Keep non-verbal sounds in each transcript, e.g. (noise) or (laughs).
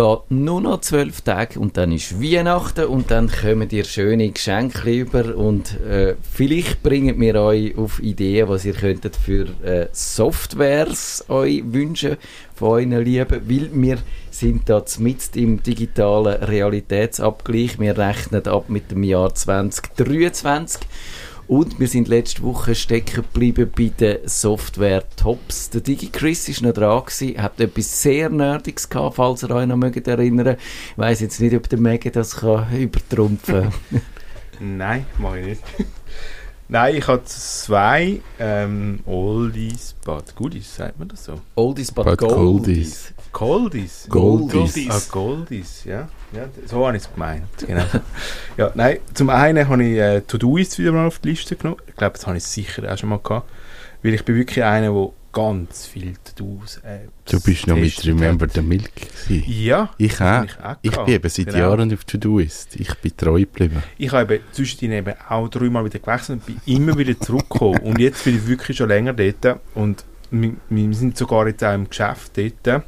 Geht nur noch zwölf Tage und dann ist Weihnachten und dann kommen ihr schöne Geschenke über und äh, vielleicht bringen wir euch auf Ideen, was ihr könntet für äh, Softwares euch wünschen von euren Lieben, weil wir sind da mit im digitalen Realitätsabgleich. Wir rechnen ab mit dem Jahr 2023 und wir sind letzte Woche stecken geblieben bei den Software-Tops. Der DigiChris war noch dran, gewesen, hat etwas sehr Nerdiges gehabt, falls ihr euch noch mögt erinnern Ich weiss jetzt nicht, ob der Megan das kann übertrumpfen kann. (laughs) Nein, mache ich nicht. Nein, ich habe zwei ähm, Oldies but Goodies, sagt man das so? Oldies but, but Goldies. Goldies? Goldies. Ah, Goldies, ja. ja so habe ich es gemeint, genau. (laughs) ja, nein, zum einen habe ich äh, To-Doist wieder mal auf die Liste genommen. Ich glaube, das habe ich sicher auch schon mal gehabt. Weil ich bin wirklich einer, der ganz viel To-Dos äh, Du bist noch mit Remember the Milk gewesen. Ja. Ich auch. Ich, ich bin eben seit genau. Jahren auf To-Doist. Ich bin treu geblieben. Ich habe zwischendrin eben auch dreimal wieder gewechselt und bin immer wieder zurückgekommen. und jetzt bin ich wirklich schon länger dort und wir, wir sind sogar jetzt auch im Geschäft dort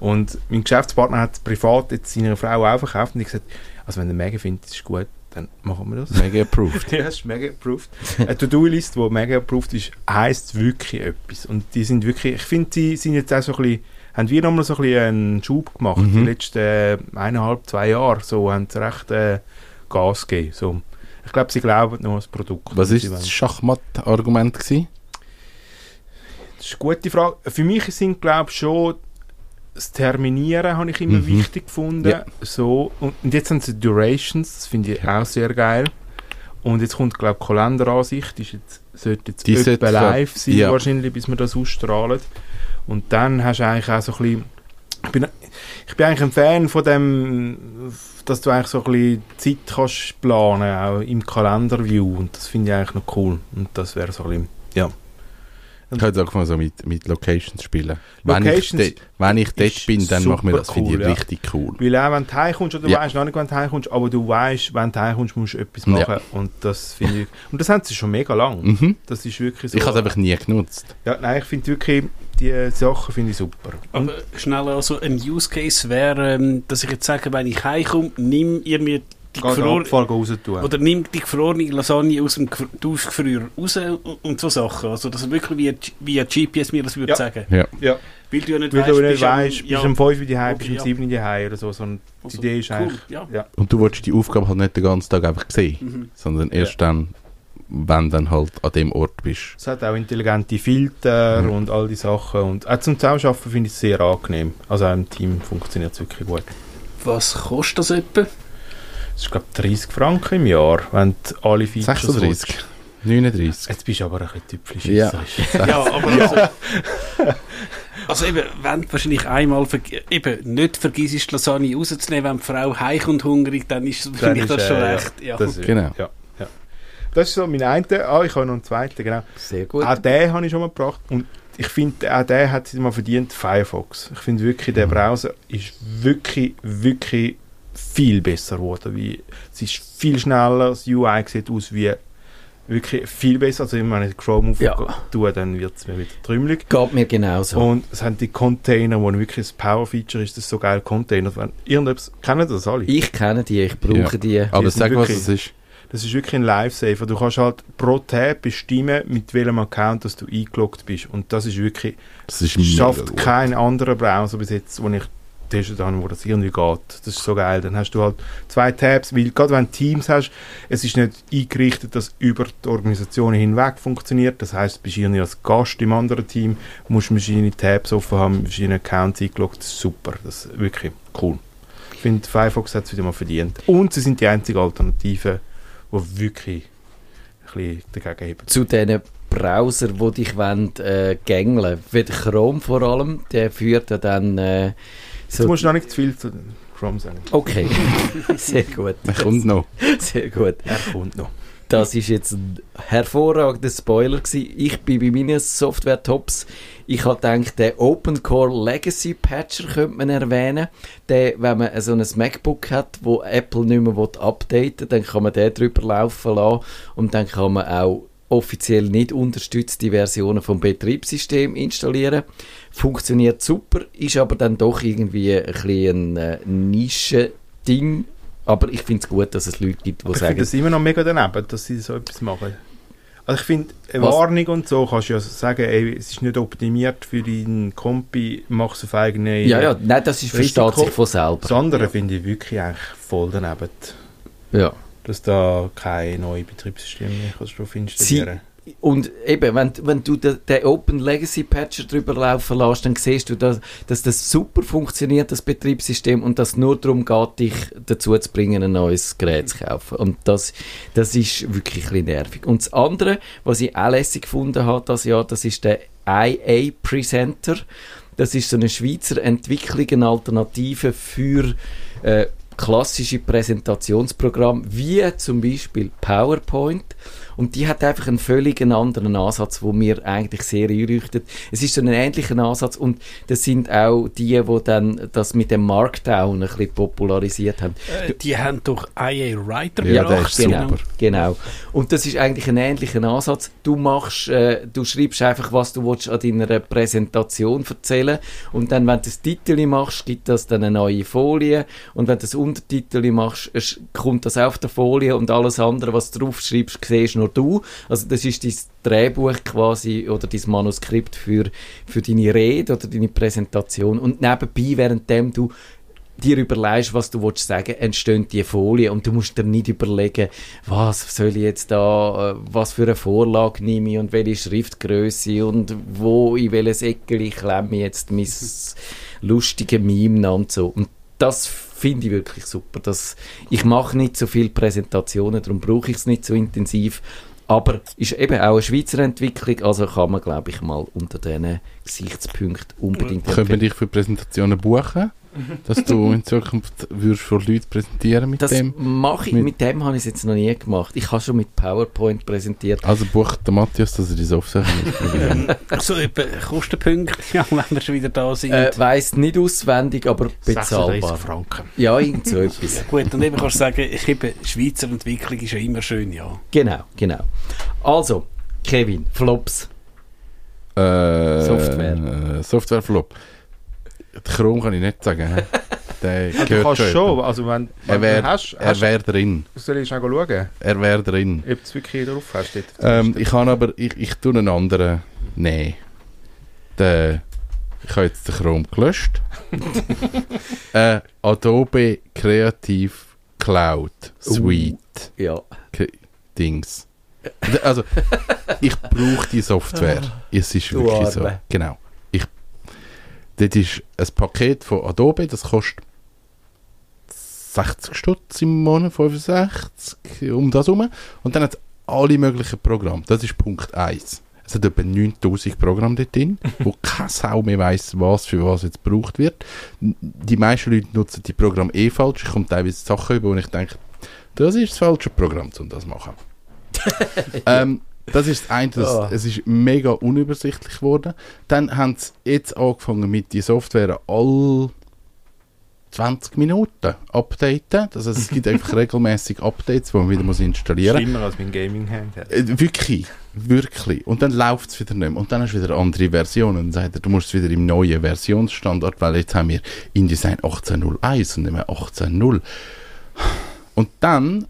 und mein Geschäftspartner hat privat jetzt seiner Frau auch verkauft und ich gesagt, also wenn der mega findet, ist gut, dann machen wir das. Mega approved. (laughs) ja, ist mega approved. Eine To-Do-List, die mega approved ist, heisst wirklich etwas. Und die sind wirklich, ich finde, die sind jetzt auch so ein bisschen, haben wir nochmal so ein bisschen einen Schub gemacht, mhm. die letzten äh, eineinhalb, zwei Jahre, so, haben sie recht äh, Gas gegeben. So. Ich glaube, sie glauben noch an das Produkt. Was war das Schachmatt-Argument? Das ist eine gute Frage. Für mich sind, glaube ich, schon das Terminieren habe ich immer mhm. wichtig gefunden. Ja. So, und, jetzt haben sie Durations, das finde ich auch sehr geil. Und jetzt kommt, glaube ich, Kalenderansicht, ist jetzt, sollte jetzt Die etwa live sein, ja. wahrscheinlich, bis wir das ausstrahlen. Und dann hast du eigentlich auch so ein bisschen, ich bin, ich bin eigentlich ein Fan von dem, dass du eigentlich so ein bisschen Zeit kannst planen, auch im Kalenderview. Und das finde ich eigentlich noch cool. Und das wäre so ein bisschen, ja. Ich könnte auch mal so mit, mit Locations spielen. Locations wenn ich, de, wenn ich dort bin, dann macht mir das cool, finde ich ja. richtig cool. Weil auch wenn du heimkommst, oder du ja. weißt noch nicht, wenn du heimkommst, aber du weißt, wenn du heimkommst, musst du etwas machen. Ja. Und das finde ich, und das haben sie schon mega lang. Mhm. Das ist wirklich so. Ich habe es einfach nie genutzt. Ja, nein, ich finde wirklich, die Sachen finde ich super. Aber schnell also ein Use Case wäre, ähm, dass ich jetzt sage, wenn ich heimkomme, nimm irgendwie die Gefror Oder nimm die gefrorene Lasagne aus dem Duschgefrier raus und so Sachen. Also, dass wirklich wie, wie ein GPS mir das würde ja. sagen. Ja. ja. Weil du ja nicht Weil weißt, du nicht weißt, bist, bist um 5 Uhr daheim, bist um 7 Uhr daheim oder so. so die also, Idee ist cool. eigentlich... Ja. ja. Und du willst die Aufgabe halt nicht den ganzen Tag einfach sehen, mhm. sondern erst dann, wenn du dann halt an dem Ort bist. Es hat auch intelligente Filter mhm. und all die Sachen. Und auch zum Zusammenarbeiten finde ich es sehr angenehm. Also auch im Team funktioniert es wirklich gut. Was kostet das etwa? Das ist, glaube 30 Franken im Jahr, wenn du alle Features 36. 39. Jetzt bist du aber ein bisschen typisch ja. ja, (laughs) aber also, also eben, wenn du wahrscheinlich einmal eben nicht vergisst, die Lasagne rauszunehmen, wenn die Frau heimkommt hungrig, dann ist dann ist, das schon äh, recht. Ja. Das ist, genau. Ja, ja. Das ist so mein einer. Ah, ich habe noch einen zweiten, genau. Sehr gut. Auch den habe ich schon mal gebracht. Und ich finde, auch der hat sich mal verdient, Firefox. Ich finde wirklich, der mhm. Browser ist wirklich, wirklich viel besser geworden. Wie, es ist viel schneller, das UI sieht aus wie wirklich viel besser. Also wenn ich Chrome auf ja. tue, dann wird es mir wieder trümmelig. Geht mir genauso. Und es haben die Container, wo wirklich das Power-Feature ist, das so geil Container. Irgendetwas, kennen das alle? Ich kenne die, ich brauche ja. die. Aber sag, wirklich, was es ist. Das ist wirklich ein Lifesaver. Du kannst halt pro Tab bestimmen, mit welchem Account dass du eingeloggt bist. Und das ist wirklich, das ist schafft kein anderer Browser bis jetzt, wo ich testen dann, wo das irgendwie geht. Das ist so geil. Dann hast du halt zwei Tabs, weil gerade wenn du Teams hast, es ist nicht eingerichtet, dass über die Organisation hinweg funktioniert. Das heißt, du bist irgendwie als Gast im anderen Team, musst verschiedene Tabs offen haben, verschiedene Accounts eingeloggt. Das ist super. Das ist wirklich cool. Ich finde, Firefox hat es wieder mal verdient. Und sie sind die einzige Alternative, die wirklich ein bisschen dagegen heben. Zu diesen Browser, die dich wollen, äh, gängeln wollen. Chrome vor allem, der führt ja dann äh, so Jetzt musst du noch nicht zu viel zu Chrome sagen. Okay, (laughs) sehr gut. Er kommt noch. Sehr gut. Er kommt noch. Das ist jetzt ein hervorragender Spoiler gewesen. Ich bin bei meinen Software-Tops. Ich habe gedacht, den Open Core Legacy Patcher könnte man erwähnen. Der, wenn man so ein MacBook hat, wo Apple nicht mehr updaten will, dann kann man den drüber laufen lassen und dann kann man auch offiziell nicht unterstützte Versionen vom Betriebssystem installieren. Funktioniert super, ist aber dann doch irgendwie ein bisschen ein äh, Nischending. Aber ich finde es gut, dass es Leute gibt, die ich sagen... Ich finde es immer noch mega daneben, dass sie so etwas machen. Also ich finde, eine Was? Warnung und so kannst du ja sagen, ey, es ist nicht optimiert für deinen Kompi, mach es auf eigene Ja, ja, nein, das ist versteht sich von selber. Das andere finde ich wirklich eigentlich voll daneben. Ja. Dass da kein neues Betriebssystem mehr kannst du installieren Sie und eben, wenn, wenn du den, den Open Legacy Patcher drüber laufen lässt, dann siehst du, dass, dass das super funktioniert, das Betriebssystem, und dass es nur darum geht, dich dazu zu bringen, ein neues Gerät zu kaufen. Und das, das ist wirklich ein bisschen nervig. Und das andere, was ich auch lässig gefunden habe, das Jahr, das ist der IA Presenter. Das ist so eine Schweizer Entwicklung, eine Alternative für äh, klassische Präsentationsprogramme, wie zum Beispiel PowerPoint. Und die hat einfach einen völlig anderen Ansatz, wo mir eigentlich sehr einleuchtet. Es ist so ein ähnlicher Ansatz und das sind auch die, die dann das mit dem Markdown ein bisschen popularisiert haben. Äh, die haben doch IA Writer ja, gebracht. Genau, genau. Und das ist eigentlich ein ähnlicher Ansatz. Du machst, äh, du schreibst einfach, was du willst an deiner Präsentation erzählen und dann, wenn du das Titel machst, gibt das dann eine neue Folie und wenn du das Untertitel machst, kommt das auf der Folie und alles andere, was du drauf schreibst, siehst nur du. Also das ist dein Drehbuch quasi oder dein Manuskript für, für deine Rede oder deine Präsentation. Und nebenbei, währenddem du dir überlegst, was du willst sagen, entstehen die Folien und du musst dir nicht überlegen, was soll ich jetzt da, äh, was für eine Vorlage nehme ich und welche Schriftgröße und wo, in welches Eckel ich klemme jetzt mein (laughs) lustige Meme und so. Und das finde ich wirklich super. Das, ich mache nicht so viele Präsentationen, darum brauche ich es nicht so intensiv. Aber ist eben auch eine Schweizer Entwicklung, also kann man, glaube ich, mal unter diesen Gesichtspunkten unbedingt Können wir dich für Präsentationen buchen? Dass du in Zukunft würdest vor Leuten präsentieren mit das dem? Mache ich, mit, mit dem habe ich es jetzt noch nie gemacht. Ich habe schon mit PowerPoint präsentiert. Also bucht der Matthias, dass er die Software nicht Also etwa Kostenpunkte, (laughs) ja, wenn wir schon wieder da sind. Äh, weiss nicht auswendig, aber bezahlbar. Franken. Ja, irgend so (laughs) etwas. Gut, und eben kannst du sagen, ich eben, Schweizer Entwicklung ist ja immer schön, ja. Genau, genau. Also, Kevin, Flops. Äh, Software. Äh, Software Chrome kann ich nicht sagen. (laughs) Der ja, du kannst schon, also wenn, wenn er wär, hast, er wäre drin. Soll ich schnell schauen? Er wäre drin. Ob du es wirklich drauf hast. Ähm, ich kann aber, ich, ich tue einen anderen. Der, ich habe jetzt den Chrome gelöscht. (laughs) äh, Adobe Creative Cloud Suite. Uh, ja. Dings. Also, ich brauche die Software. (laughs) Es ist wirklich so. Genau. Das ist ein Paket von Adobe, das kostet 60 Stutz im Monat, 65, um das herum. Und dann hat es alle möglichen Programme. Das ist Punkt 1. Es hat etwa 9000 Programme dort drin, (laughs) wo keine Sau mehr weiss, was für was jetzt gebraucht wird. Die meisten Leute nutzen die Programme eh falsch. Ich komme teilweise Sachen über, wo ich denke, das ist das falsche Programm, um das zu machen. (laughs) ähm, das ist das eine, das, oh. es ist mega unübersichtlich geworden. Dann haben sie jetzt angefangen mit die Software all 20 Minuten updaten. Also es gibt einfach (laughs) regelmäßig Updates, die man wieder muss installieren muss. Schlimmer als mein Gaming-Handheld. Äh, wirklich, wirklich. Und dann läuft es wieder nicht mehr. Und dann hast du wieder andere Versionen. Und dann sagt er, du musst wieder im neuen Versionsstandard, weil jetzt haben wir InDesign 18.01 und nicht mehr 18.0. Und dann,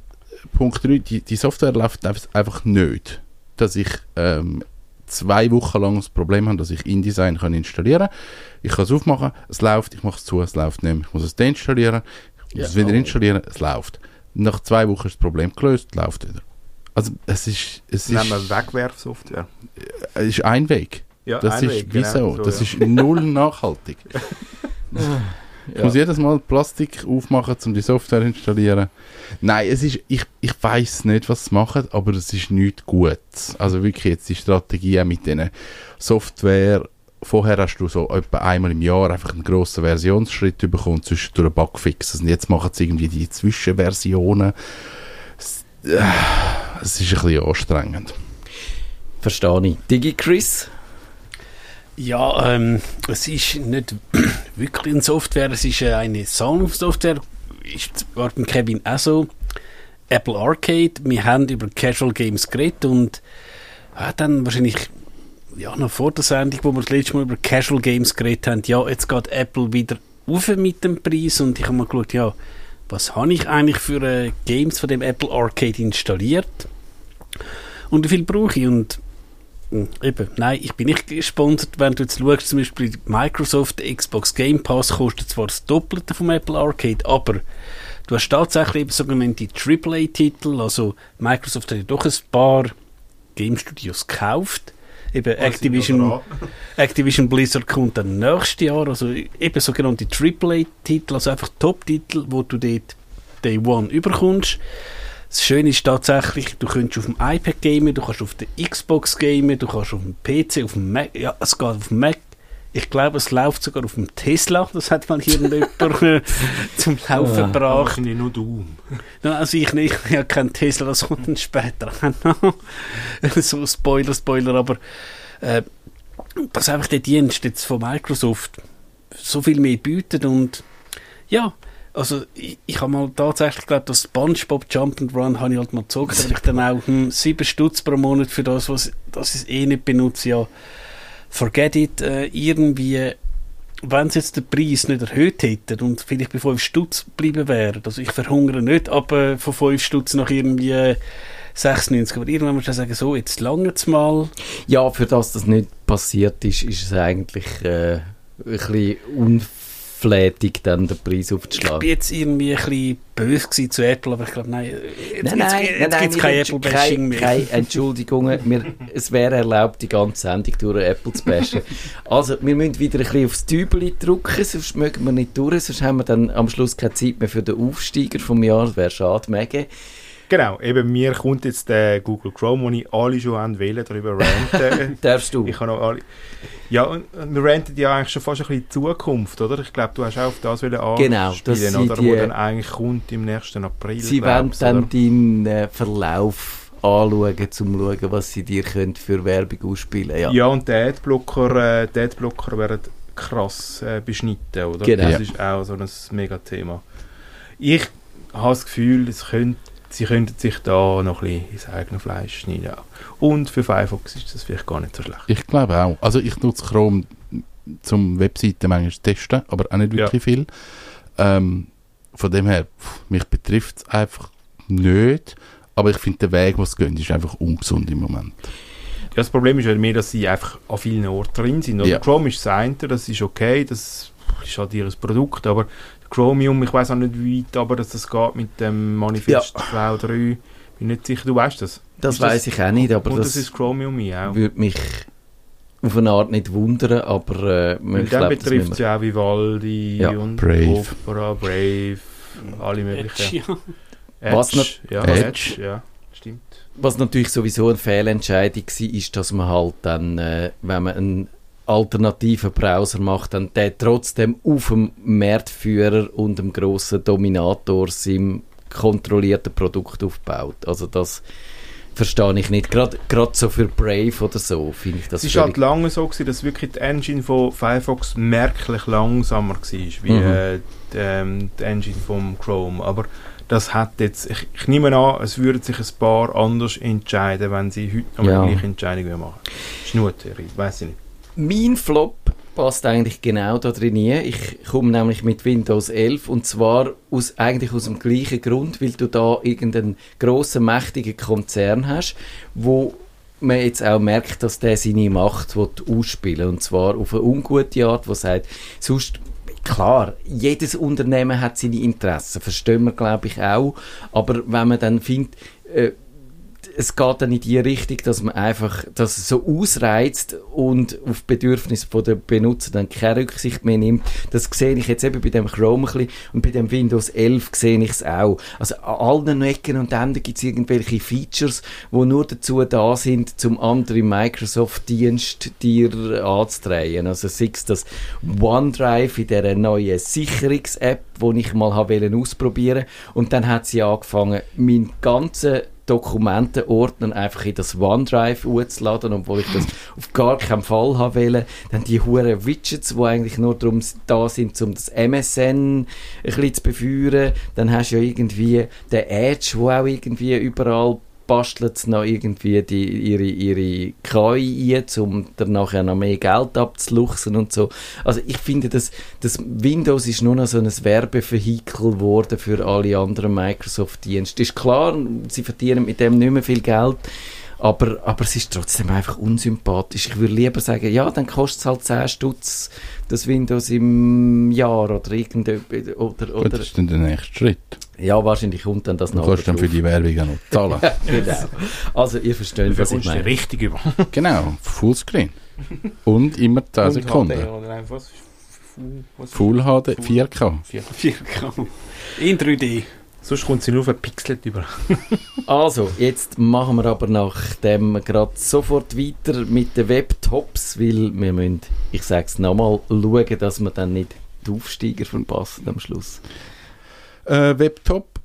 Punkt 3, die, die Software läuft einfach nicht dass ich ähm, zwei Wochen lang das Problem habe, dass ich InDesign kann installieren kann. Ich kann es aufmachen, es läuft, ich mache es zu, es läuft nicht mehr. Ich muss es deinstallieren, ich muss ja, es wieder oh. installieren, es läuft. Nach zwei Wochen ist das Problem gelöst, läuft wieder. Also es ist... Es Nehmen wir Wegwerfsoftware. Es ist ein Weg. Ja, das ist Weg, wieso? Genau, so, das ja. ist null nachhaltig. (laughs) Ich ja. muss jedes Mal Plastik aufmachen, um die Software zu installieren. Nein, es ist, ich, ich weiß nicht, was sie machen, aber es ist nicht gut. Also wirklich jetzt die Strategie mit diesen Software. Vorher hast du so etwa einmal im Jahr einfach einen grossen Versionsschritt bekommen, zwischendurch einen Bugfix. Und jetzt machen sie irgendwie die Zwischenversionen. Es, äh, es ist ein bisschen anstrengend. Verstehe ich. DigiChris? Ja, ähm, es ist nicht (clears throat) wirklich eine Software, es ist eine Sound-Software. Ist war beim Kevin auch so. Apple Arcade, wir haben über Casual Games geredet und ja, dann wahrscheinlich ja, noch vor der Sendung, wo wir das letzte Mal über Casual Games geredet haben, ja, jetzt geht Apple wieder auf mit dem Preis und ich habe mal geschaut, ja, was habe ich eigentlich für äh, Games von dem Apple Arcade installiert und wie viel brauche ich und eben, nein, ich bin nicht gesponsert, wenn du jetzt schaust, zum Beispiel Microsoft Xbox Game Pass kostet zwar das Doppelte vom Apple Arcade, aber du hast tatsächlich eben sogenannte AAA-Titel, also Microsoft hat ja doch ein paar Game Studios gekauft, eben Activision, (laughs) Activision Blizzard kommt dann nächstes Jahr, also eben sogenannte AAA-Titel, also einfach Top-Titel, wo du dort Day One überkommst. Das Schöne ist tatsächlich, du kannst auf dem iPad gamen, du kannst auf der Xbox gamen, du kannst auf dem PC, auf dem Mac, ja, es geht auf dem Mac. Ich glaube, es läuft sogar auf dem Tesla, das hat mal irgendjemand (laughs) zum Laufen Ja. gebracht. Wahrscheinlich nur du. Also ich nicht, ich habe keinen Tesla, das kommt dann später. (laughs) so Spoiler, Spoiler, aber äh, dass einfach der Dienst jetzt von Microsoft so viel mehr bietet und ja, also ich, ich habe mal tatsächlich geglaubt, dass SpongeBob Jump and Run habe ich halt mal gezogen, aber ich dann auch hm, 7 Stutz pro Monat für das, was das ich eh nicht benutze, ja, forget it, äh, irgendwie wenn sie jetzt den Preis nicht erhöht hätten und vielleicht bei 5 Stutz geblieben wären, also ich verhungere nicht ab äh, von 5 Stutz nach irgendwie äh, 96, aber irgendwann muss ich sagen, so, jetzt lange es mal. Ja, für das das nicht passiert ist, ist es eigentlich äh, ein bisschen unflätig, dann den Preis Ich bin aufzuschlagen. jetzt irgendwie ein bisschen böse zu Apple, aber ich glaube, nein, jetzt, Nein, nein, jetzt, nein, gibt es kein Apple-Bashing mehr. Keine Entschuldigungen. Wir, es wäre erlaubt, die ganze Sendung durch Apple zu bashen. Also, wir müssen wieder ein bisschen aufs Tübeli drücken, sonst mögen wir nicht durch, sonst haben wir dann am Schluss keine Zeit mehr für den Aufsteiger vom Jahr. Das wäre schade, Mege. Genau, eben mir kommt jetzt der Google Chrome, wo ich alle schon haben wählen, darüber ranten. (laughs) Darfst du? ich habe noch alle... Ja, und wir ranten ja eigentlich schon fast ein bisschen Zukunft, oder? Ich glaube, du hast auch auf das wollen Genau, anspielen, sie oder? die- Wo dann eigentlich kommt im nächsten April, Sie werden dann deinen äh, Verlauf anschauen, um zu schauen, was sie dir können für Werbung ausspielen ja. Ja, und die Adblocker, äh, die Adblocker werden krass äh, beschnitten, oder? Genau. Das ist auch so ein Mega-Thema. Ich habe das Gefühl, es könnte, sie könnten sich da noch ein bisschen ins eigene Fleisch schneiden. Und für Firefox ist das vielleicht gar nicht so schlecht. Ich glaube auch. Also ich nutze Chrome zum Webseiten manchmal testen, aber auch nicht Ja. wirklich viel. Ähm, von dem her, pff, mich betrifft es einfach nicht. Aber ich finde, der Weg, was gehen, ist einfach ungesund im Moment. Ja, das Problem ist halt mehr, dass sie einfach an vielen Orten drin sind. Oder Ja. Chrome ist das eine, das ist okay, das ist halt ihr Produkt, aber Chromium, ich weiß auch nicht, wie weit aber dass das geht mit dem Manifest V3. Bin nicht sicher, du weißt das. Das weiß ich auch nicht, aber Und das, das, ist Chromium auch. würde mich auf eine Art nicht wundern, aber äh, ich dann betrifft es ja auch Vivaldi Ja, und Brave. Opera, Brave, alle möglichen. Edge, ja. Edge, Was ja, Edge. Edge, ja, stimmt. Was natürlich sowieso eine Fehlentscheidung war, ist, dass man halt dann, äh, wenn man einen alternativen Browser macht, dann der trotzdem auf dem Marktführer und dem grossen Dominator seinem kontrollierten Produkt aufbaut. Also das verstehe ich nicht. Gerade gerade so für Brave oder so finde ich das Es ist halt lange so gewesen, dass wirklich die Engine von Firefox merklich langsamer war, wie Mhm. äh, die, ähm, die Engine vom Chrome. Aber das hat jetzt, ich, ich nehme an, es würden sich ein paar anders entscheiden, wenn sie heute noch Ja. die gleiche Entscheidung machen würden. Ist nur eine Theorie, weiß ich nicht. Mein Flop passt eigentlich genau da drin. Ich komme nämlich mit Windows 11 und zwar aus, eigentlich aus dem gleichen Grund, weil du da irgendeinen grossen, mächtigen Konzern hast, wo man jetzt auch merkt, dass der seine Macht ausspielen und zwar auf eine ungute Art, wo sagt, sonst Klar, jedes Unternehmen hat seine Interessen, verstehen wir glaube ich auch, aber wenn man dann findet, äh, es geht dann in die Richtung, dass man einfach das so ausreizt und auf Bedürfnisse der Benutzer dann keine Rücksicht mehr nimmt. Das sehe ich jetzt eben bei dem Chrome ein bisschen und bei dem Windows 11 sehe ich es auch. Also an allen Ecken und Enden gibt es irgendwelche Features, die nur dazu da sind, zum anderen Microsoft-Dienst dir anzudrehen. Also sei es das OneDrive in dieser neuen Sicherungs-App, die ich mal ausprobieren und dann hat sie angefangen, meinen ganzen Dokumentenordner einfach in das OneDrive hochzuladen, obwohl ich das (laughs) auf gar keinen Fall haben wollte. Dann die huren Widgets, die eigentlich nur darum da sind, um das MSN ein bisschen zu befeuern. Dann hast du ja irgendwie den Edge, wo auch irgendwie überall basteln sie noch irgendwie die, ihre, ihre KI ein, um dann nachher noch mehr Geld abzuluchsen und so. Also ich finde, dass, dass Windows ist nur noch so ein Werbevehikel geworden für alle anderen Microsoft-Dienste. Ist klar, sie verdienen mit dem nicht mehr viel Geld, aber, aber es ist trotzdem einfach unsympathisch. Ich würde lieber sagen, ja, dann kostet es halt 10 Stutz das Windows im Jahr oder irgendetwas. Oder, Gut, oder, das ist dann der nächste Schritt. ja, wahrscheinlich kommt dann das Du noch. kannst dann für die Werbung auch noch zahlen. (laughs) genau. Also ihr versteht, was ich du meine. richtig über. genau, Fullscreen. Und immer (laughs) 10 Und Sekunden. HD oder einfach was? Full- was? Full HD, 4K. 4K. In 3D. Sonst kommt sie nur verpixelt über. (laughs) Also, jetzt machen wir aber nachdem gerade sofort weiter mit den Webtops, weil wir müssen, ich sage es nochmal, schauen, dass wir dann nicht die Aufsteiger verpassen am Schluss. Äh, Webtop,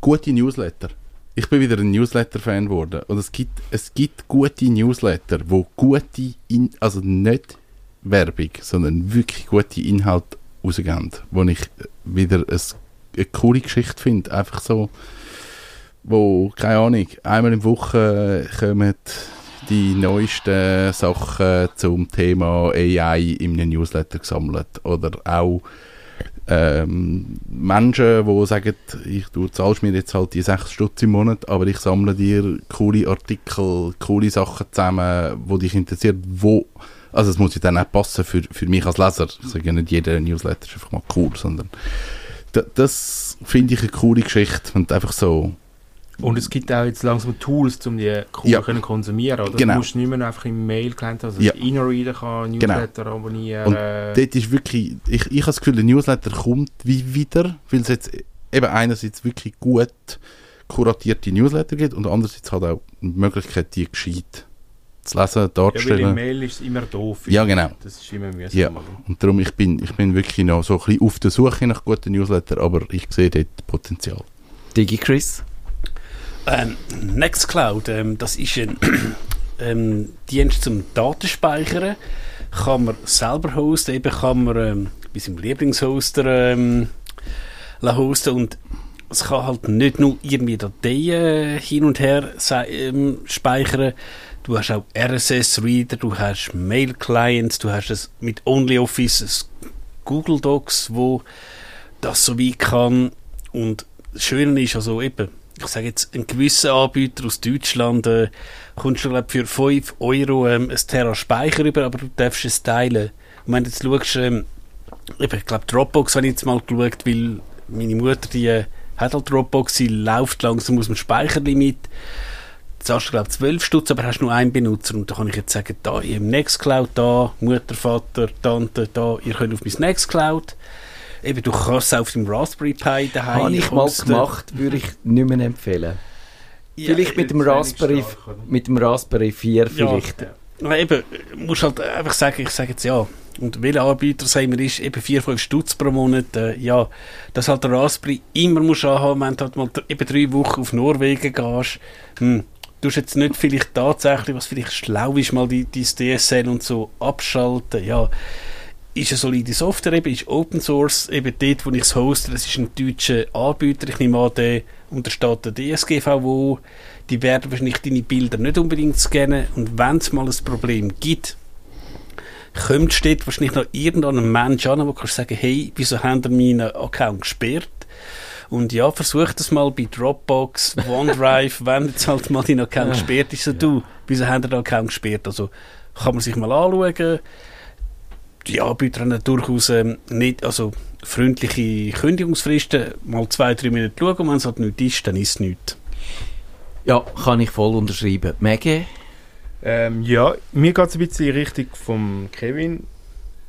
gute Newsletter. Ich bin wieder ein Newsletter-Fan geworden. Und es gibt, es gibt gute Newsletter, wo gute, in, also nicht Werbung, sondern wirklich gute Inhalte rausgeben. Wo ich wieder ein, eine coole Geschichte finde. Einfach so, wo, keine Ahnung, einmal in der Woche kommen die neuesten Sachen zum Thema AI in einem Newsletter gesammelt. Oder auch ähm, Menschen, die sagen, ich, du zahlst mir jetzt halt die 6 Stutz im Monat, aber ich sammle dir coole Artikel, coole Sachen zusammen, wo dich interessiert, wo, also es muss ja dann auch passen für, für mich als Leser. Ich sage ja nicht, jeder Newsletter ist einfach mal cool, sondern das finde ich eine coole Geschichte und einfach so, Und es gibt auch jetzt langsam Tools, um die cool Ja. können konsumieren. Oder? Genau. Du musst nicht mehr einfach im Mail-Client, also Ja. InnoReader kann Newsletter abonnieren. Und äh, dort ist wirklich, ich, ich habe das Gefühl, der Newsletter kommt wie wieder, weil es jetzt eben einerseits wirklich gut kuratierte Newsletter gibt und andererseits halt auch die Möglichkeit, die gescheit zu lesen, ja, weil darzustellen. Mail ist es immer doof. Ja, genau. Das ist immer mühsam. Ja, und darum, ich bin, ich bin wirklich noch so ein bisschen auf der Suche nach guten Newsletter, aber ich sehe dort Potenzial. DigiChris? Ähm, Nextcloud, ähm, das ist ein (clears throat) ähm, Dienst zum Datenspeichern. Kann man selber hosten, eben kann man ähm, bei seinem Lieblingshoster ähm, hosten und es kann halt nicht nur irgendwie Dateien hin und her ähm, speichern. Du hast auch RSS-Reader, du hast Mail-Clients, du hast es mit OnlyOffice, es Google Docs, wo das so weit kann. Und das Schöne ist also eben, ich sage jetzt, ein gewisser Anbieter aus Deutschland äh, kommst du glaub, für 5 Euro ähm, ein Terra Speicher über, aber du darfst es teilen. Und wenn du jetzt schaust, ähm, ich glaube Dropbox habe ich jetzt mal geschaut, weil meine Mutter, die äh, hat halt Dropbox, sie läuft langsam aus dem Speicherlimit. Hast du, glaube 12 Stutz, aber hast nur einen Benutzer. Und da kann ich jetzt sagen, da im Nextcloud, da, Mutter, Vater, Tante, da, ihr könnt auf mein Nextcloud. Eben, du kannst es auf dem Raspberry Pi daheim Habe ich mal gemacht, würde ich nicht mehr empfehlen. Ja, vielleicht mit dem, zu wenig Raspberry, stark, mit dem Raspberry 4 vielleicht. Ja. Na eben, musst halt einfach sagen, ich sage jetzt ja. Und welcher Anbieter sagen wir ist, eben 4, 5 Stutz pro Monat, äh, ja, dass halt der Raspberry immer musst anhaben, wenn du halt mal eben drei Wochen auf Norwegen gehst, hm, du hast jetzt nicht vielleicht tatsächlich, was vielleicht schlau ist, mal die, die DSL und so abschalten, ja, ist eine solide Software, eben, ist Open Source, eben dort, wo ich es hoste, das ist ein deutscher Anbieter, ich nehme an, der untersteht der DSGVO, die werden wahrscheinlich deine Bilder nicht unbedingt scannen. Und wenn es mal ein Problem gibt, kommt steht wahrscheinlich noch irgendein Mensch an, du kannst sagen, hey, wieso haben ihr meinen Account gesperrt? Und ja, versuch das mal bei Dropbox, OneDrive, (laughs) wenn jetzt halt mal dein Account gesperrt ist, so du, wieso haben ihr den Account gesperrt? Also kann man sich mal anschauen. Die Anbieter haben ja durchaus ähm, nicht, also freundliche Kündigungsfristen, mal zwei, drei Minuten schauen und wenn es halt nichts ist, dann ist es nichts. Ja, kann ich voll unterschreiben. Maggie? Ähm, ja, mir geht es ein bisschen in die Richtung vom Kevin.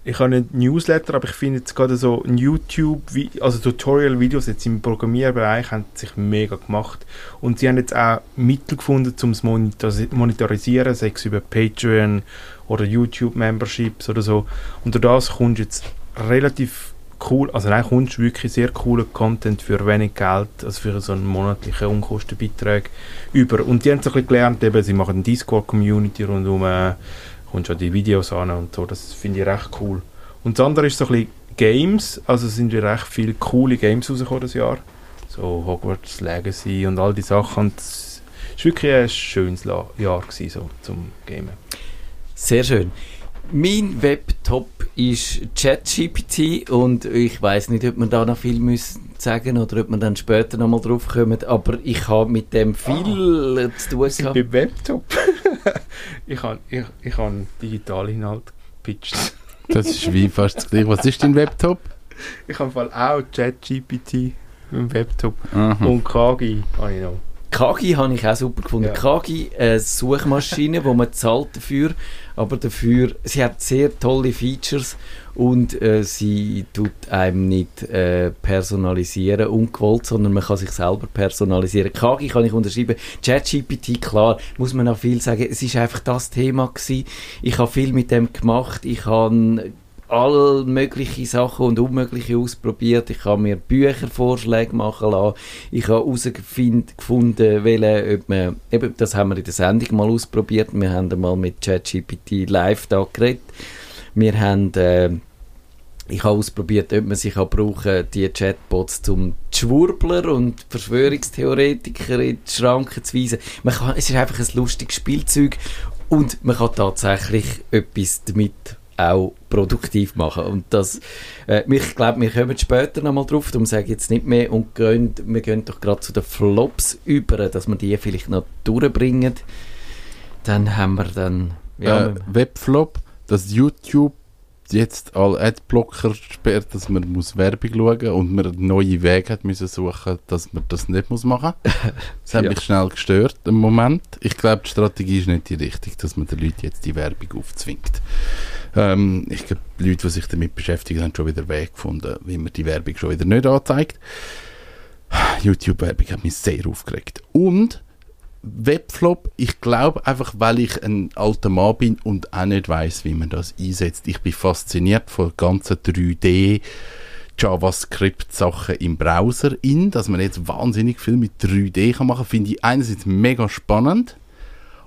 Ich habe einen Newsletter, aber ich finde jetzt gerade so YouTube, also Tutorial-Videos jetzt im Programmierbereich haben sich mega gemacht. Und sie haben jetzt auch Mittel gefunden, um es monitor- monetarisieren, sei es über Patreon oder YouTube-Memberships oder so. Und durch das kommst du jetzt relativ cool, also nein, kommst du wirklich sehr coolen Content für wenig Geld, also für so einen monatlichen Unkostenbeitrag über. Und die haben so ein bisschen gelernt, eben, sie machen eine Discord-Community rundum, kommst schon die Videos an und so, das finde ich recht cool. Und das andere ist so ein bisschen Games, also sind ja recht viele coole Games rausgekommen das Jahr, so Hogwarts Legacy und all die Sachen und es war wirklich ein schönes Jahr gewesen, so, zum Gamen. Sehr schön. Mein Webtop ist ChatGPT und ich weiß nicht, ob wir da noch viel müssen sagen oder ob wir dann später nochmal drauf kommen, aber ich habe mit dem viel äh, zu tun gehabt. beim Webtop. (laughs) ich habe ich, ich hab digitalen Inhalt gepitcht. Das ist wie fast das gleiche. Was ist dein Webtop? Ich habe im Fall auch ChatGPT im Webtop Aha. und Kagi habe ich noch. Kagi habe ich auch super gefunden. Ja. Kagi, eine Suchmaschine, wo man zahlt dafür, aber dafür, sie hat sehr tolle Features und äh, sie tut einem nicht äh, personalisieren, ungewollt, sondern man kann sich selber personalisieren. Kagi kann ich unterschreiben. ChatGPT, klar, muss man auch viel sagen, es ist einfach das Thema gewesen. Ich habe viel mit dem gemacht, ich habe all mögliche Sachen und Unmögliche ausprobiert. Ich habe mir Büchervorschläge machen lassen. Ich habe herausgefunden, welche, ob man, eben, das haben wir in der Sendung mal ausprobiert. Wir haben einmal mit ChatGPT live da geredet. Wir haben, äh, ich habe ausprobiert, ob man sich kann brauchen die Chatbots zum Schwurbler und Verschwörungstheoretiker in die Schranken zu weisen. Man kann, es ist einfach ein lustiges Spielzeug und man kann tatsächlich etwas damit auch produktiv machen. Und das, äh, ich glaube, wir kommen später nochmal drauf, darum sage ich jetzt nicht mehr und gehen, wir gehen doch gerade zu den Flops über, dass wir die vielleicht noch durchbringen. Dann haben wir dann, ja, äh, Webflop, dass YouTube jetzt alle Adblocker sperrt, dass man muss Werbung schauen und man neue Wege hat müssen suchen, dass man das nicht muss machen. (laughs) Das hat Ja. mich schnell gestört im Moment. Ich glaube, die Strategie ist nicht die richtige, dass man den Leuten jetzt die Werbung aufzwingt. Ähm, ich glaube, die Leute, die sich damit beschäftigen, haben schon wieder Weg gefunden, wie man die Werbung schon wieder nicht anzeigt. (sighs) YouTube-Werbung hat mich sehr aufgeregt. Und Webflop, ich glaube einfach, weil ich ein alter Mann bin und auch nicht weiß, wie man das einsetzt. Ich bin fasziniert von ganzen 3D JavaScript-Sachen im Browser in, dass man jetzt wahnsinnig viel mit 3D kann machen, finde ich einerseits mega spannend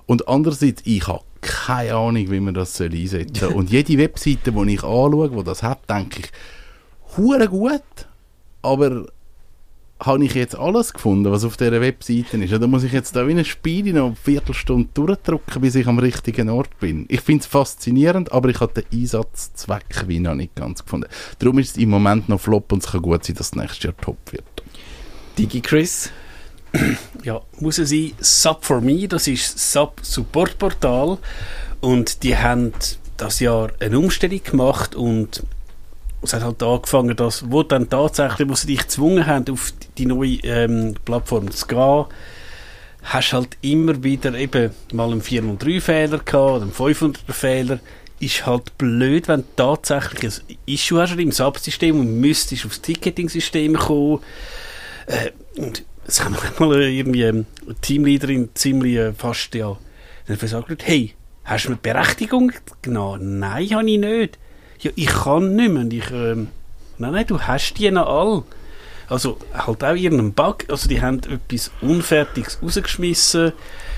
und andererseits ich habe keine Ahnung, wie man das soll einsetzen soll. (laughs) Und jede Webseite, die ich anschaue, die das hat, denke ich, hure gut, aber habe ich jetzt alles gefunden, was auf dieser Webseite ist? Oder muss ich jetzt da wie ein Spiel noch eine Viertelstunde durchdrücken, bis ich am richtigen Ort bin? Ich finde es faszinierend, aber ich habe den Einsatzzweck wie noch nicht ganz gefunden. Darum ist es im Moment noch flop und es kann gut sein, dass es nächstes Jahr top wird. DigiChris. (clears throat) Ja, muss es sein, Sub for Me, das ist das Sub-Support-Portal und die haben das Jahr eine Umstellung gemacht und es hat halt angefangen, dass, wo dann tatsächlich, wo sie dich gezwungen haben, auf die, neue ähm, Plattform zu gehen, hast halt immer wieder eben mal einen 403-Fehler gehabt oder einen 500er-Fehler. Ist halt blöd, wenn du tatsächlich ein Issue hast im Subsystem und müsstest aufs Ticketing-System kommen. Äh, und es haben (laughs) mal irgendwie ähm, eine Teamleaderin ziemlich äh, fast ja dann gesagt, hey, hast du mir Berechtigung genommen? Nein, habe ich nicht. Ja, ich kann nicht mehr. Ich, ähm, nein, nein, du hast die noch alle. Also halt auch irgendeinen Bug. Also die haben etwas Unfertiges rausgeschmissen.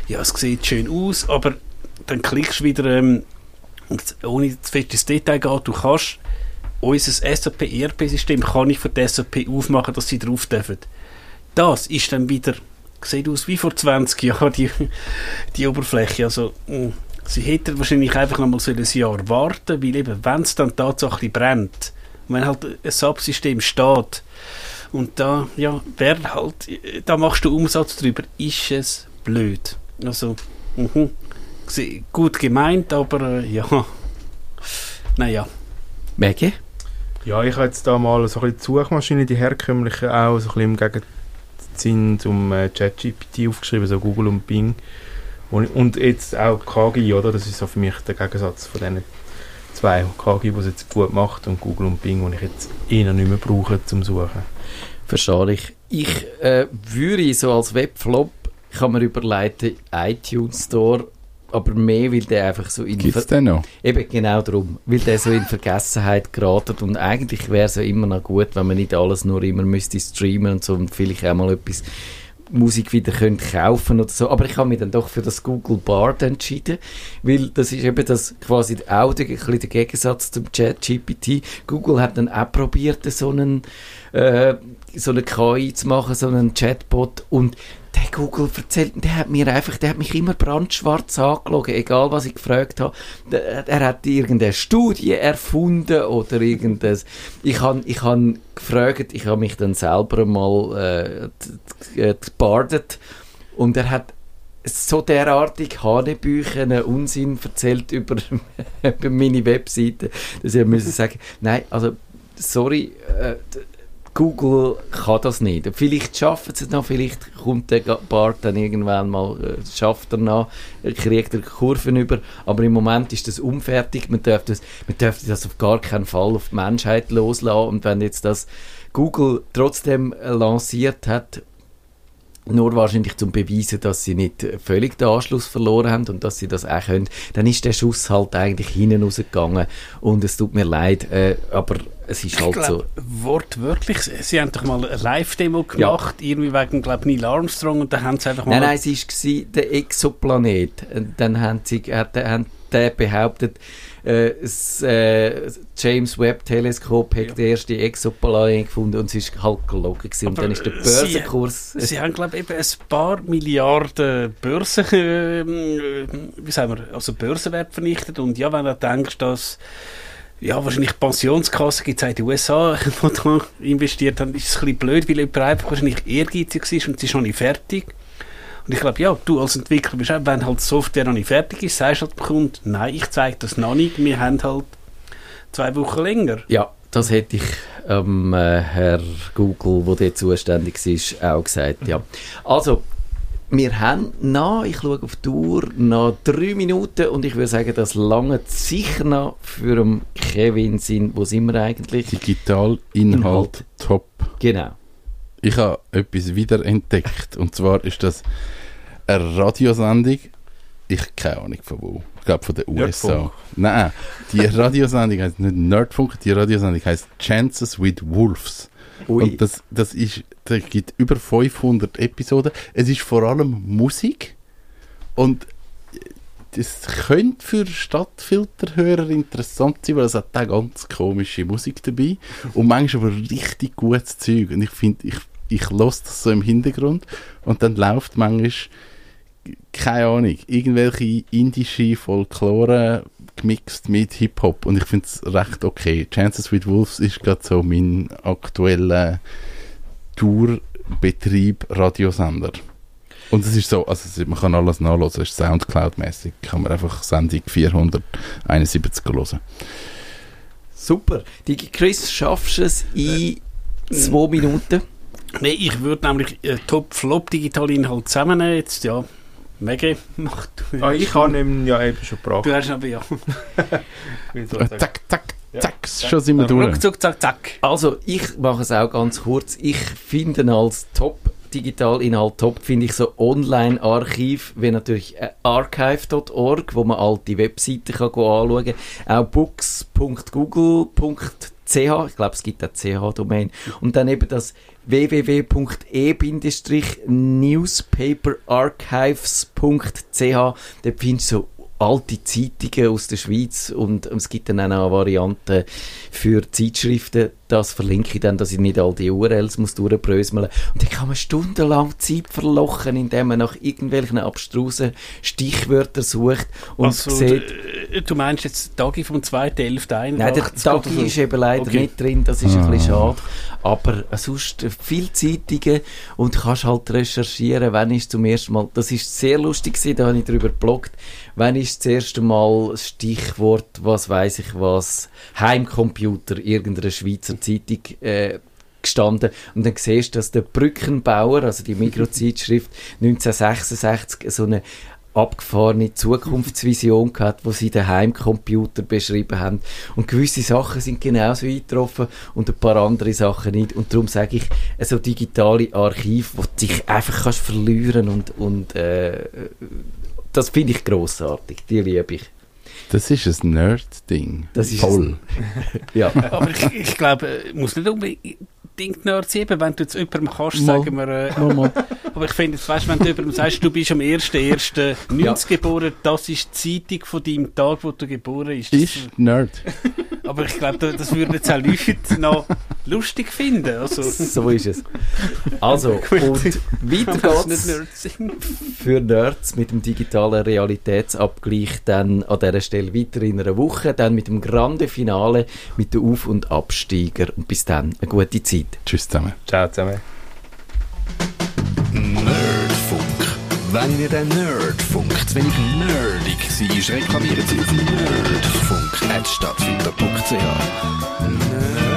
Ja, es sieht schön aus, aber dann klickst du wieder, ähm, und ohne zu fest ins Detail gehen, du kannst unser SAP-ERP-System kann ich für die SAP aufmachen, dass sie drauf dürfen. Das ist dann wieder, sieht aus wie vor 20 Jahren, die, die Oberfläche. Also, mh, sie hätten wahrscheinlich einfach noch mal so ein Jahr warten, weil eben, wenn es dann tatsächlich brennt, und wenn halt ein Subsystem steht, und da, ja, wer halt, da machst du Umsatz drüber, ist es blöd. Also, mhm. Gut gemeint, aber äh, ja, naja. Maggie? Ja, ich habe jetzt da mal so ein bisschen die Suchmaschine, die herkömmliche, auch so ein bisschen im Gegensinn zum äh, ChatGPT aufgeschrieben, so Google und Bing. Und, und jetzt auch KGI, oder? Das ist so für mich der Gegensatz von diesen zwei. KGI, die es jetzt gut macht, und Google und Bing, die ich jetzt eher nicht mehr brauche zum Suchen. Verstehe ich. Ich äh, würde so als Webflop, ich habe mir überlegt, iTunes Store, aber mehr, weil der einfach so in es den noch? Eben genau darum, weil der so in Vergessenheit geratet und eigentlich wäre es ja immer noch gut, wenn man nicht alles nur immer müsste streamen und so und vielleicht auch mal etwas Musik wieder könnte kaufen oder so. Aber ich habe mich dann doch für das Google Bard entschieden, weil das ist eben das quasi auch der, der Gegensatz zum Chat GPT. Google hat dann auch probiert, so einen äh, so eine KI zu machen, so einen Chatbot und der Google erzählt, der hat mir einfach, der hat mich immer brandschwarz angelogen, egal was ich gefragt habe. Er hat irgendeine Studie erfunden oder irgendes. Ich habe ich hab gefragt, ich habe mich dann selber mal äh, und er hat so derartig hanebüchenen Unsinn erzählt über, (laughs) über meine Webseite, dass ich müssen sagen, nein, also sorry, äh, Google kann das nicht. Vielleicht schaffen sie es noch, vielleicht kommt der Bart dann irgendwann mal, äh, schafft er noch, kriegt er Kurven über, aber im Moment ist das unfertig, man darf das, man darf das auf gar keinen Fall auf die Menschheit loslassen. Und wenn jetzt das Google trotzdem lanciert hat, nur wahrscheinlich zum Beweisen, dass sie nicht völlig den Anschluss verloren haben und dass sie das auch können, dann ist der Schuss halt eigentlich hinten rausgegangen und es tut mir leid, äh, aber es ist halt ich glaub, so. Wortwörtlich, sie haben doch mal eine Live-Demo gemacht, ja. irgendwie wegen, glaube Neil Armstrong und dann haben sie einfach mal... Nein, nein, es war der Exoplanet. Dann haben sie hat, haben der behauptet, äh, das äh, James Webb Teleskop hat ja. den ersten Exoplanet gefunden und es war halt gelogen gewesen. und dann ist der Börsenkurs... Sie, sie haben, glaube ich, ein paar Milliarden Börsen, äh, wie sagen wir, also Börsenwert vernichtet und ja, wenn du denkst, dass ja, wahrscheinlich Pensionskasse gibt es in den USA, die (laughs) da investiert haben, ist es ein bisschen blöd, weil jemand einfach wahrscheinlich ehrgeizig war und sie ist noch nicht fertig. Und ich glaube, ja, du als Entwickler bist auch, wenn halt die Software noch nicht fertig ist, sagst halt dem Kunden, nein, ich zeige das noch nicht, wir haben halt zwei Wochen länger. Ja, das hätte ich ähm, äh, Herr Google, der dort zuständig ist, auch gesagt, ja. Also, wir haben noch, ich schaue auf die Uhr, noch drei Minuten und ich würde sagen, das lange sicher noch für Kevin sind. Wo sind wir eigentlich? Digital Inhalt top. Genau. Ich habe etwas wiederentdeckt und zwar ist das eine Radiosendung. Ich keine Ahnung von wo. Ich glaube von den USA. Nerdfunk. Nein, die Radiosendung heißt nicht Nerdfunk, die Radiosendung heißt Chances with Wolves. Ui. Und das, das ist, da gibt über 500 Episoden. Es ist vor allem Musik und das könnte für Stadtfilterhörer interessant sein, weil es hat da ganz komische Musik dabei und manchmal aber richtig gutes Zeug. Und ich finde, ich, ich lasse das so im Hintergrund und dann läuft manchmal, keine Ahnung, irgendwelche indische Folklore gemixt mit Hip-Hop und ich finde es recht okay. Chances with Wolves ist gerade so mein aktueller Tourbetrieb Radiosender. Und es ist so, also man kann alles nachlesen, es ist Soundcloud-mäßig, kann man einfach Sendung 471 hören. Super. Digi Chris, schaffst du es in äh, zwei Minuten? Nein, ich würde nämlich äh, Top-Flop-Digital-Inhalt zusammennehmen jetzt, ja. Mega macht ah, Ich habe ihn ja eben schon gebracht. Du hast aber ja. (laughs) zack, zack, zack, ja. schon sind wir durch. Ruckzuck, zack, zack. Also, ich mache es auch ganz kurz. Ich finde als Top Digitalinhalt top, finde ich so Online-Archiv, wie natürlich äh, archive.org, wo man alte Webseiten kann anschauen kann. Auch books.google.ch, ich glaube, es gibt auch CH-Domain. Und dann eben das www.e-newspaperarchives.ch, dort findest du so alte Zeitungen aus der Schweiz und es gibt dann auch eine Variante für Zeitschriften, das verlinke ich dann, dass ich nicht all die URLs muss durchbröseln und dann kann man stundenlang Zeit verlochen, indem man nach irgendwelchen abstrusen Stichwörtern sucht und also, sieht... Äh, du meinst jetzt Tagi vom 2.11. Nein, der Tagi ist eben leider okay. nicht drin, das ist ah. ein bisschen schade, aber sonst viele Zeitungen und kannst halt recherchieren, wenn ich zum ersten Mal, das ist sehr lustig gewesen, da habe ich darüber gebloggt, wenn ist das erste Mal Stichwort, was weiß ich was, Heimcomputer irgendeiner Schweizer Zeitung äh, gestanden? Und dann siehst du, dass der Brückenbauer, also die Mikrozeitschrift (laughs) 1966 so eine abgefahrene Zukunftsvision (laughs) gehabt, wo sie den Heimcomputer beschrieben haben. Und gewisse Sachen sind genauso eingetroffen und ein paar andere Sachen nicht. Und darum sage ich, so digitale Archiv, wo du dich einfach kannst verlieren und, und äh, das finde ich grossartig, die liebe ich. Das ist ein Nerd-Ding. Das ist Toll. (laughs) ja. Aber ich, ich glaube, muss nicht unbedingt Nerd sein, wenn du jetzt jemandem kannst, mal, sagen wir... Äh, mal, mal. (laughs) aber ich finde, weißt, wenn du jemandem sagst, du bist am 1.1.90 ja. geboren, das ist die Zeitung von deinem Tag, wo du geboren bist. Ist Nerd. (laughs) aber ich glaube, das würden jetzt auch Leute noch lustig finden. Also, So ist es. Also, (laughs) und weiter das geht's Nerds für Nerds mit dem digitalen Realitätsabgleich dann an dieser Stelle weiter in einer Woche, dann mit dem Grande Finale mit den Auf- und Absteiger und bis dann eine gute Zeit. Tschüss zusammen. Ciao zusammen. Nerdfunk. Wenn Ihnen der Nerdfunk zu wenig nerdig war, reklamieren Sie auf nerdfunk.stadtfilter.ch. Nerd